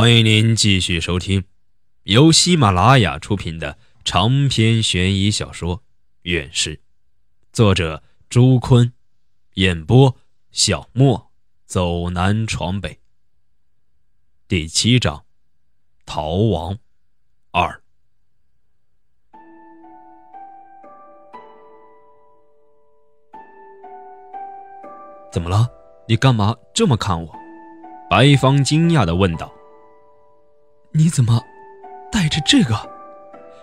欢迎您继续收听由喜马拉雅出品的长篇悬疑小说《远视》，作者朱坤，演播小莫，走南闯北。第七章，逃亡二。怎么了？你干嘛这么看我？白芳惊讶的问道。你怎么带着这个？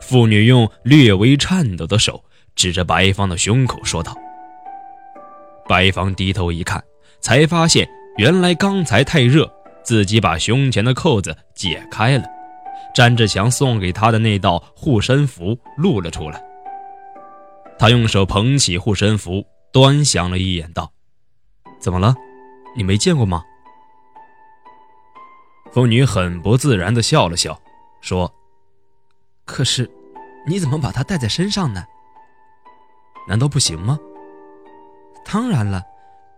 妇女用略微颤抖的手指着白芳的胸口说道。白芳低头一看，才发现原来刚才太热，自己把胸前的扣子解开了，詹志强送给她的那道护身符露了出来。他用手捧起护身符，端详了一眼，道：“怎么了？你没见过吗？”妇女很不自然地笑了笑，说：“可是，你怎么把它带在身上呢？难道不行吗？”“当然了，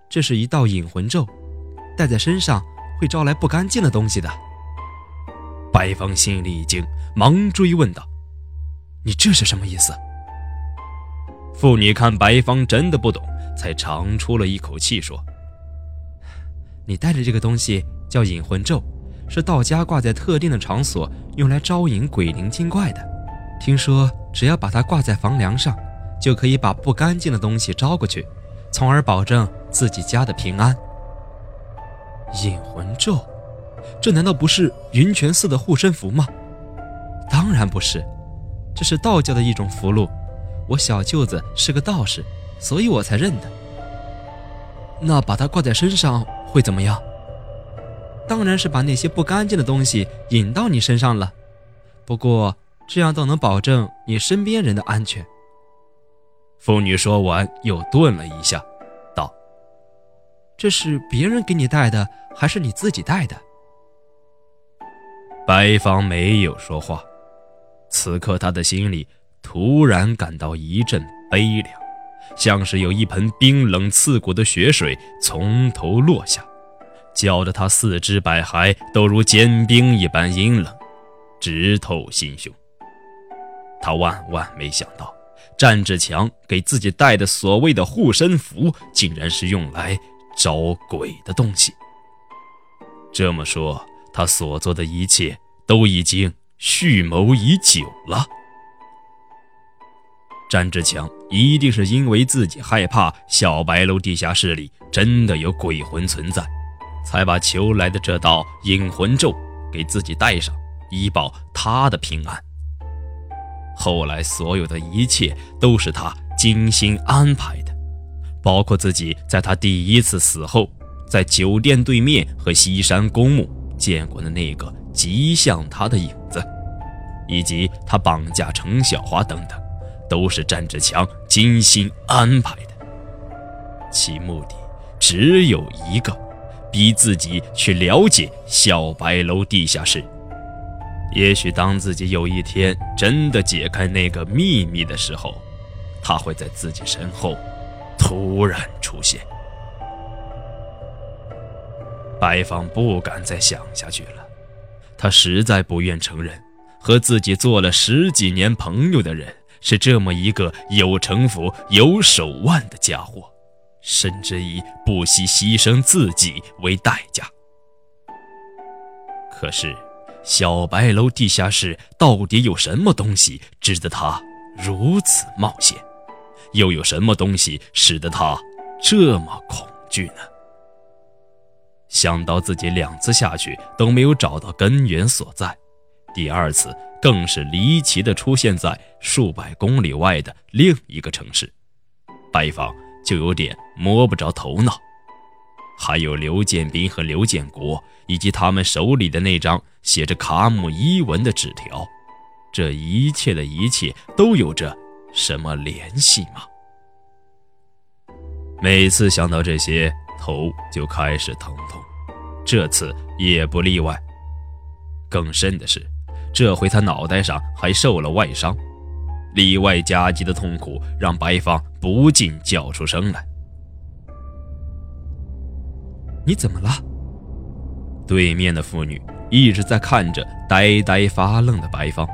这是一道引魂咒，带在身上会招来不干净的东西的。”白芳心里一惊，忙追问道：“你这是什么意思？”妇女看白芳真的不懂，才长出了一口气说：“你带着这个东西叫引魂咒。”是道家挂在特定的场所，用来招引鬼灵精怪的。听说只要把它挂在房梁上，就可以把不干净的东西招过去，从而保证自己家的平安。引魂咒，这难道不是云泉寺的护身符吗？当然不是，这是道教的一种符箓。我小舅子是个道士，所以我才认的。那把它挂在身上会怎么样？当然是把那些不干净的东西引到你身上了，不过这样倒能保证你身边人的安全。妇女说完，又顿了一下，道：“这是别人给你带的，还是你自己带的？”白芳没有说话，此刻她的心里突然感到一阵悲凉，像是有一盆冰冷刺骨的雪水从头落下。浇得他四肢百骸都如坚冰一般阴冷，直透心胸。他万万没想到，战志强给自己带的所谓的护身符，竟然是用来招鬼的东西。这么说，他所做的一切都已经蓄谋已久了。战志强一定是因为自己害怕小白楼地下室里真的有鬼魂存在。才把求来的这道引魂咒给自己带上，以保他的平安。后来所有的一切都是他精心安排的，包括自己在他第一次死后，在酒店对面和西山公墓见过的那个极像他的影子，以及他绑架程小华等等，都是战志强精心安排的，其目的只有一个。逼自己去了解小白楼地下室。也许当自己有一天真的解开那个秘密的时候，他会在自己身后突然出现。白芳不敢再想下去了，他实在不愿承认，和自己做了十几年朋友的人是这么一个有城府、有手腕的家伙。甚至以不惜牺牲自己为代价。可是，小白楼地下室到底有什么东西值得他如此冒险？又有什么东西使得他这么恐惧呢？想到自己两次下去都没有找到根源所在，第二次更是离奇的出现在数百公里外的另一个城市，拜访。就有点摸不着头脑，还有刘建斌和刘建国以及他们手里的那张写着卡姆伊文的纸条，这一切的一切都有着什么联系吗？每次想到这些，头就开始疼痛，这次也不例外。更甚的是，这回他脑袋上还受了外伤。里外夹击的痛苦让白芳不禁叫出声来：“你怎么了？”对面的妇女一直在看着呆呆发愣的白芳，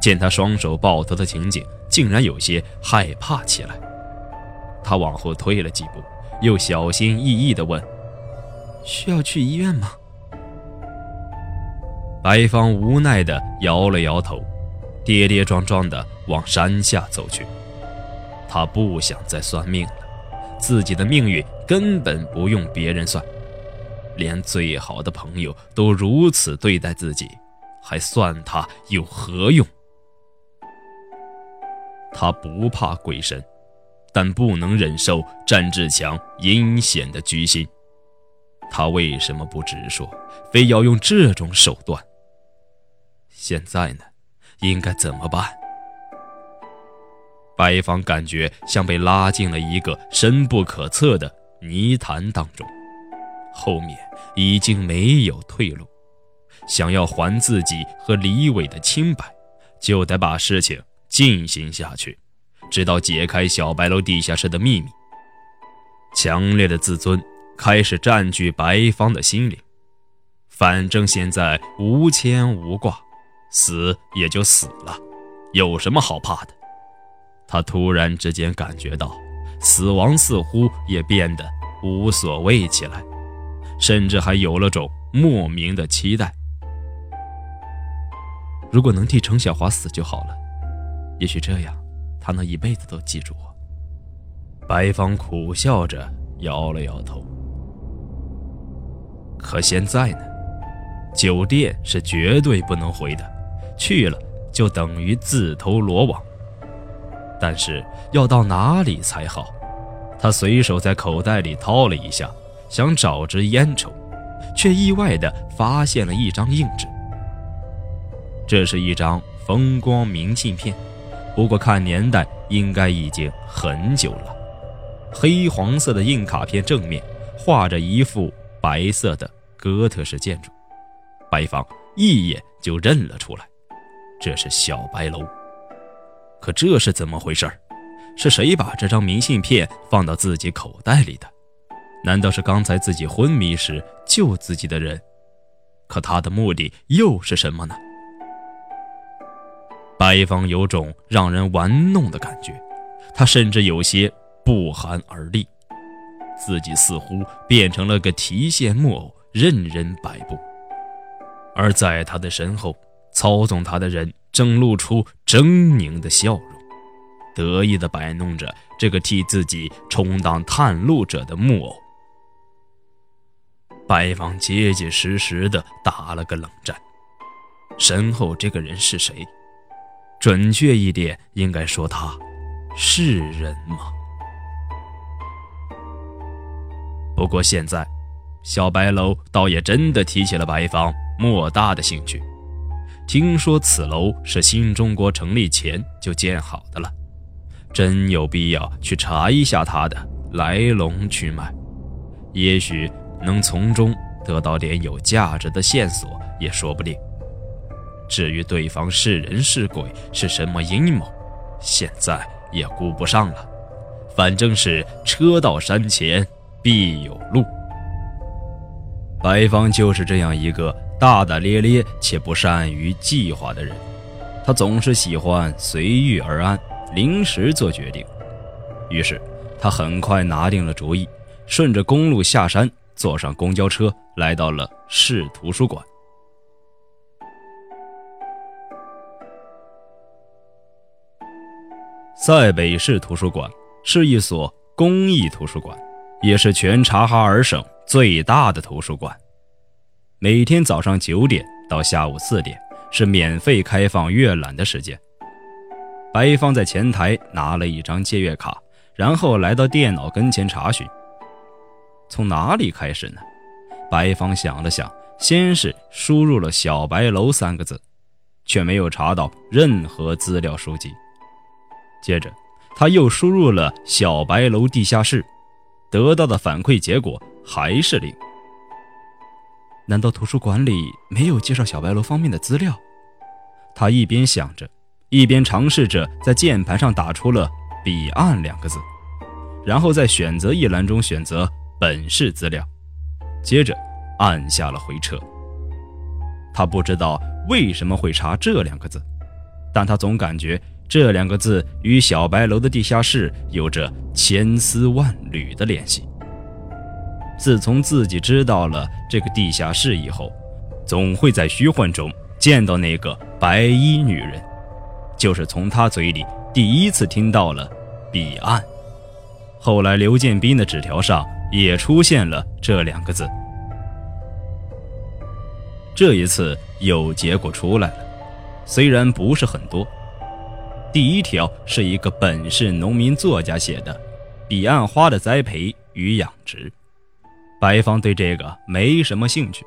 见他双手抱头的情景，竟然有些害怕起来。他往后退了几步，又小心翼翼地问：“需要去医院吗？”白芳无奈地摇了摇头，跌跌撞撞地往山下走去。他不想再算命了，自己的命运根本不用别人算。连最好的朋友都如此对待自己，还算他有何用？他不怕鬼神，但不能忍受战志强阴险的居心。他为什么不直说，非要用这种手段？现在呢，应该怎么办？白芳感觉像被拉进了一个深不可测的泥潭当中。后面已经没有退路，想要还自己和李伟的清白，就得把事情进行下去，直到解开小白楼地下室的秘密。强烈的自尊开始占据白芳的心灵，反正现在无牵无挂，死也就死了，有什么好怕的？他突然之间感觉到，死亡似乎也变得无所谓起来。甚至还有了种莫名的期待。如果能替程小华死就好了，也许这样，他能一辈子都记住我。白芳苦笑着摇了摇头。可现在呢？酒店是绝对不能回的，去了就等于自投罗网。但是要到哪里才好？他随手在口袋里掏了一下。想找支烟抽，却意外地发现了一张硬纸。这是一张风光明信片，不过看年代应该已经很久了。黑黄色的硬卡片正面画着一幅白色的哥特式建筑，白方一眼就认了出来，这是小白楼。可这是怎么回事？是谁把这张明信片放到自己口袋里的？难道是刚才自己昏迷时救自己的人？可他的目的又是什么呢？白芳有种让人玩弄的感觉，他甚至有些不寒而栗。自己似乎变成了个提线木偶，任人摆布。而在他的身后，操纵他的人正露出狰狞的笑容，得意地摆弄着这个替自己充当探路者的木偶。白芳结结实实的打了个冷战，身后这个人是谁？准确一点，应该说他是人吗？不过现在，小白楼倒也真的提起了白芳莫大的兴趣。听说此楼是新中国成立前就建好的了，真有必要去查一下它的来龙去脉，也许。能从中得到点有价值的线索也说不定。至于对方是人是鬼，是什么阴谋，现在也顾不上了。反正是车到山前必有路。白方就是这样一个大大咧咧且不善于计划的人，他总是喜欢随遇而安，临时做决定。于是他很快拿定了主意，顺着公路下山。坐上公交车，来到了市图书馆。塞北市图书馆是一所公益图书馆，也是全察哈尔省最大的图书馆。每天早上九点到下午四点是免费开放阅览的时间。白芳在前台拿了一张借阅卡，然后来到电脑跟前查询。从哪里开始呢？白芳想了想，先是输入了“小白楼”三个字，却没有查到任何资料书籍。接着，他又输入了“小白楼地下室”，得到的反馈结果还是零。难道图书馆里没有介绍小白楼方面的资料？他一边想着，一边尝试着在键盘上打出了“彼岸”两个字，然后在选择一栏中选择。本市资料，接着按下了回撤。他不知道为什么会查这两个字，但他总感觉这两个字与小白楼的地下室有着千丝万缕的联系。自从自己知道了这个地下室以后，总会在虚幻中见到那个白衣女人，就是从她嘴里第一次听到了“彼岸”。后来刘建斌的纸条上也出现了这两个字。这一次有结果出来了，虽然不是很多。第一条是一个本市农民作家写的，彼岸花的栽培与养殖。白方对这个没什么兴趣。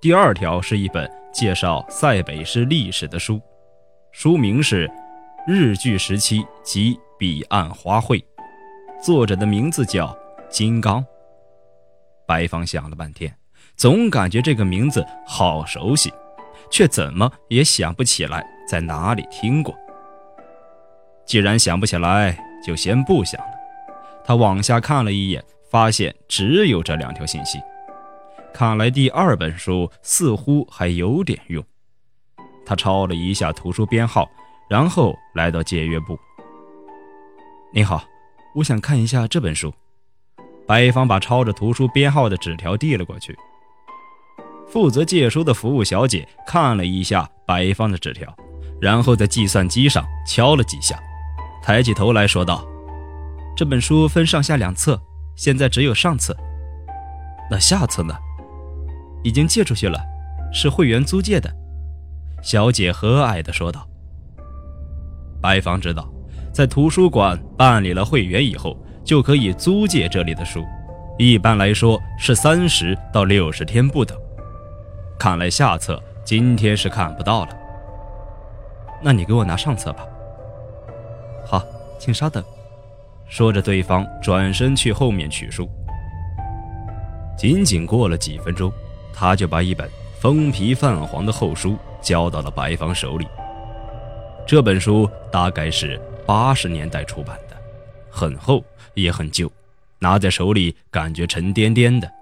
第二条是一本介绍塞北市历史的书，书名是《日据时期及彼岸花卉》，作者的名字叫金刚。白方想了半天，总感觉这个名字好熟悉，却怎么也想不起来在哪里听过。既然想不起来，就先不想了。他往下看了一眼。发现只有这两条信息，看来第二本书似乎还有点用。他抄了一下图书编号，然后来到借阅部。你好，我想看一下这本书。白方把抄着图书编号的纸条递了过去。负责借书的服务小姐看了一下白方的纸条，然后在计算机上敲了几下，抬起头来说道：“这本书分上下两册。”现在只有上册，那下册呢？已经借出去了，是会员租借的。小姐和蔼地说道。白方知道，在图书馆办理了会员以后，就可以租借这里的书，一般来说是三十到六十天不等。看来下册今天是看不到了。那你给我拿上册吧。好，请稍等。说着，对方转身去后面取书。仅仅过了几分钟，他就把一本封皮泛黄的厚书交到了白方手里。这本书大概是八十年代出版的，很厚也很旧，拿在手里感觉沉甸甸的。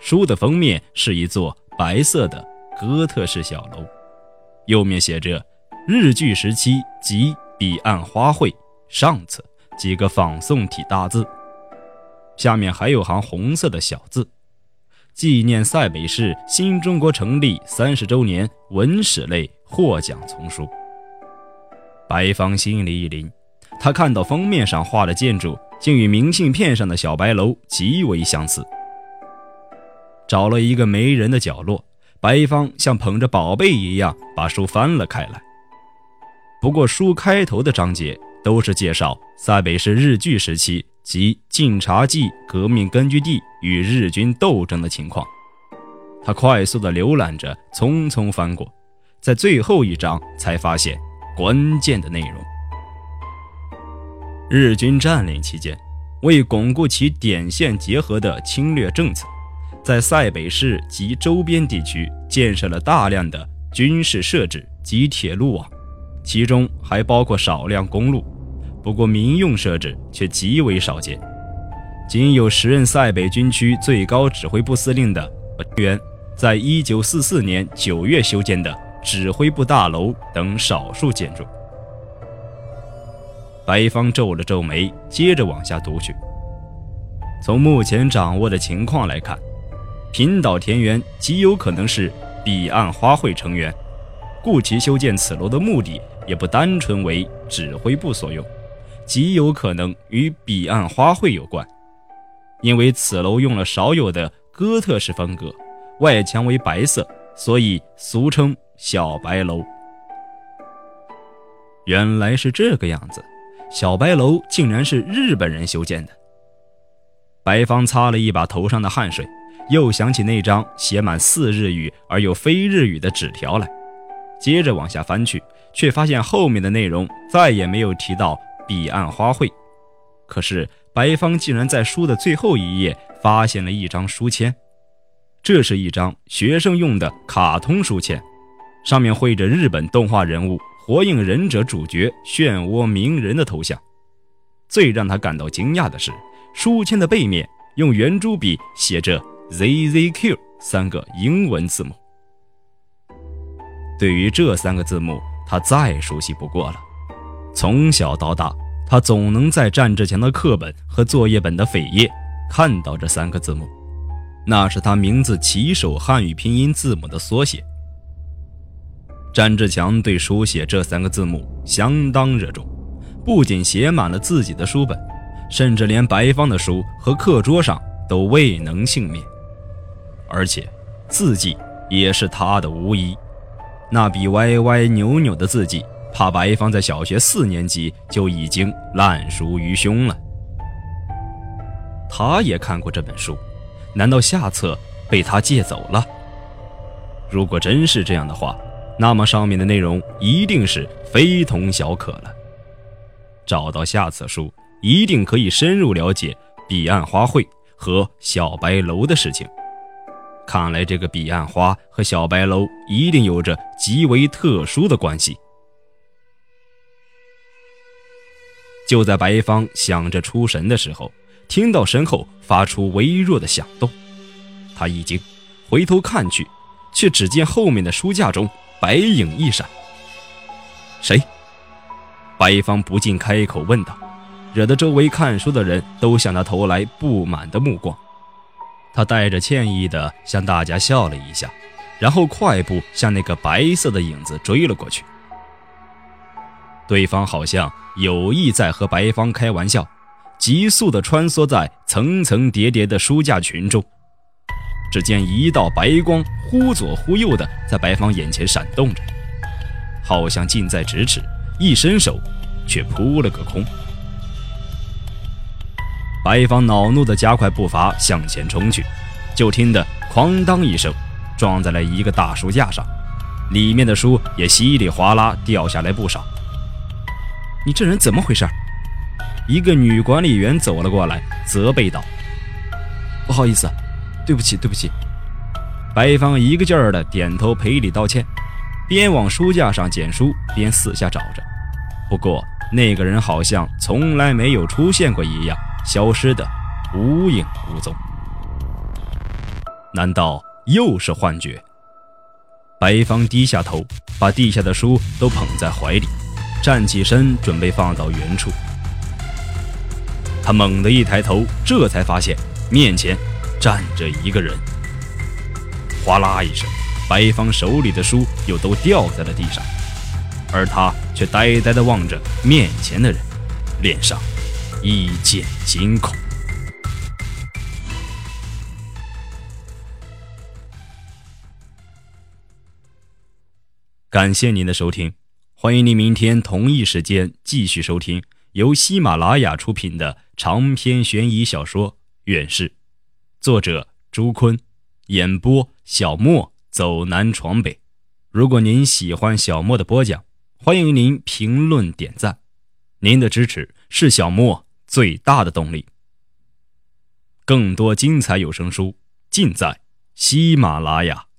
书的封面是一座白色的哥特式小楼，右面写着“日据时期及彼岸花卉”上册。几个仿宋体大字，下面还有行红色的小字：“纪念塞北市新中国成立三十周年文史类获奖丛书。”白方心里一凛，他看到封面上画的建筑竟与明信片上的小白楼极为相似。找了一个没人的角落，白方像捧着宝贝一样把书翻了开来。不过书开头的章节。都是介绍塞北市日据时期及晋察冀革命根据地与日军斗争的情况。他快速地浏览着，匆匆翻过，在最后一章才发现关键的内容。日军占领期间，为巩固其点线结合的侵略政策，在塞北市及周边地区建设了大量的军事设置及铁路网。其中还包括少量公路，不过民用设置却极为少见。仅有时任塞北军区最高指挥部司令的员，在一九四四年九月修建的指挥部大楼等少数建筑。白方皱了皱眉，接着往下读去。从目前掌握的情况来看，平岛田园极有可能是彼岸花卉成员。故其修建此楼的目的也不单纯为指挥部所用，极有可能与彼岸花卉有关。因为此楼用了少有的哥特式风格，外墙为白色，所以俗称小白楼。原来是这个样子，小白楼竟然是日本人修建的。白方擦了一把头上的汗水，又想起那张写满四日语而又非日语的纸条来。接着往下翻去，却发现后面的内容再也没有提到彼岸花卉。可是白方竟然在书的最后一页发现了一张书签，这是一张学生用的卡通书签，上面绘着日本动画人物《火影忍者》主角漩涡鸣人的头像。最让他感到惊讶的是，书签的背面用圆珠笔写着 “ZZQ” 三个英文字母。对于这三个字母，他再熟悉不过了。从小到大，他总能在战志强的课本和作业本的扉页看到这三个字母，那是他名字起首汉语拼音字母的缩写。詹志强对书写这三个字母相当热衷，不仅写满了自己的书本，甚至连白芳的书和课桌上都未能幸免。而且，字迹也是他的无疑，那笔歪歪扭扭的字迹，怕白芳在小学四年级就已经烂熟于胸了。他也看过这本书，难道下册被他借走了？如果真是这样的话，那么上面的内容一定是非同小可了。找到下册书，一定可以深入了解彼岸花卉和小白楼的事情。看来这个彼岸花和小白楼一定有着极为特殊的关系。就在白芳想着出神的时候，听到身后发出微弱的响动，他一惊，回头看去，却只见后面的书架中。白影一闪，谁？白芳不禁开口问道，惹得周围看书的人都向他投来不满的目光。他带着歉意的向大家笑了一下，然后快步向那个白色的影子追了过去。对方好像有意在和白芳开玩笑，急速的穿梭在层层叠叠的书架群中。只见一道白光忽左忽右的在白芳眼前闪动着，好像近在咫尺，一伸手却扑了个空。白方恼怒的加快步伐向前冲去，就听得哐当一声，撞在了一个大书架上，里面的书也稀里哗啦掉下来不少。你这人怎么回事？一个女管理员走了过来，责备道：“不好意思。”对不起，对不起。白方一个劲儿的点头赔礼道歉，边往书架上捡书，边四下找着。不过那个人好像从来没有出现过一样，消失的无影无踪。难道又是幻觉？白芳低下头，把地下的书都捧在怀里，站起身准备放到原处。他猛地一抬头，这才发现面前。站着一个人，哗啦一声，白芳手里的书又都掉在了地上，而他却呆呆地望着面前的人，脸上一见惊恐。感谢您的收听，欢迎您明天同一时间继续收听由喜马拉雅出品的长篇悬疑小说《远视》。作者朱坤，演播小莫走南闯北。如果您喜欢小莫的播讲，欢迎您评论点赞，您的支持是小莫最大的动力。更多精彩有声书尽在喜马拉雅。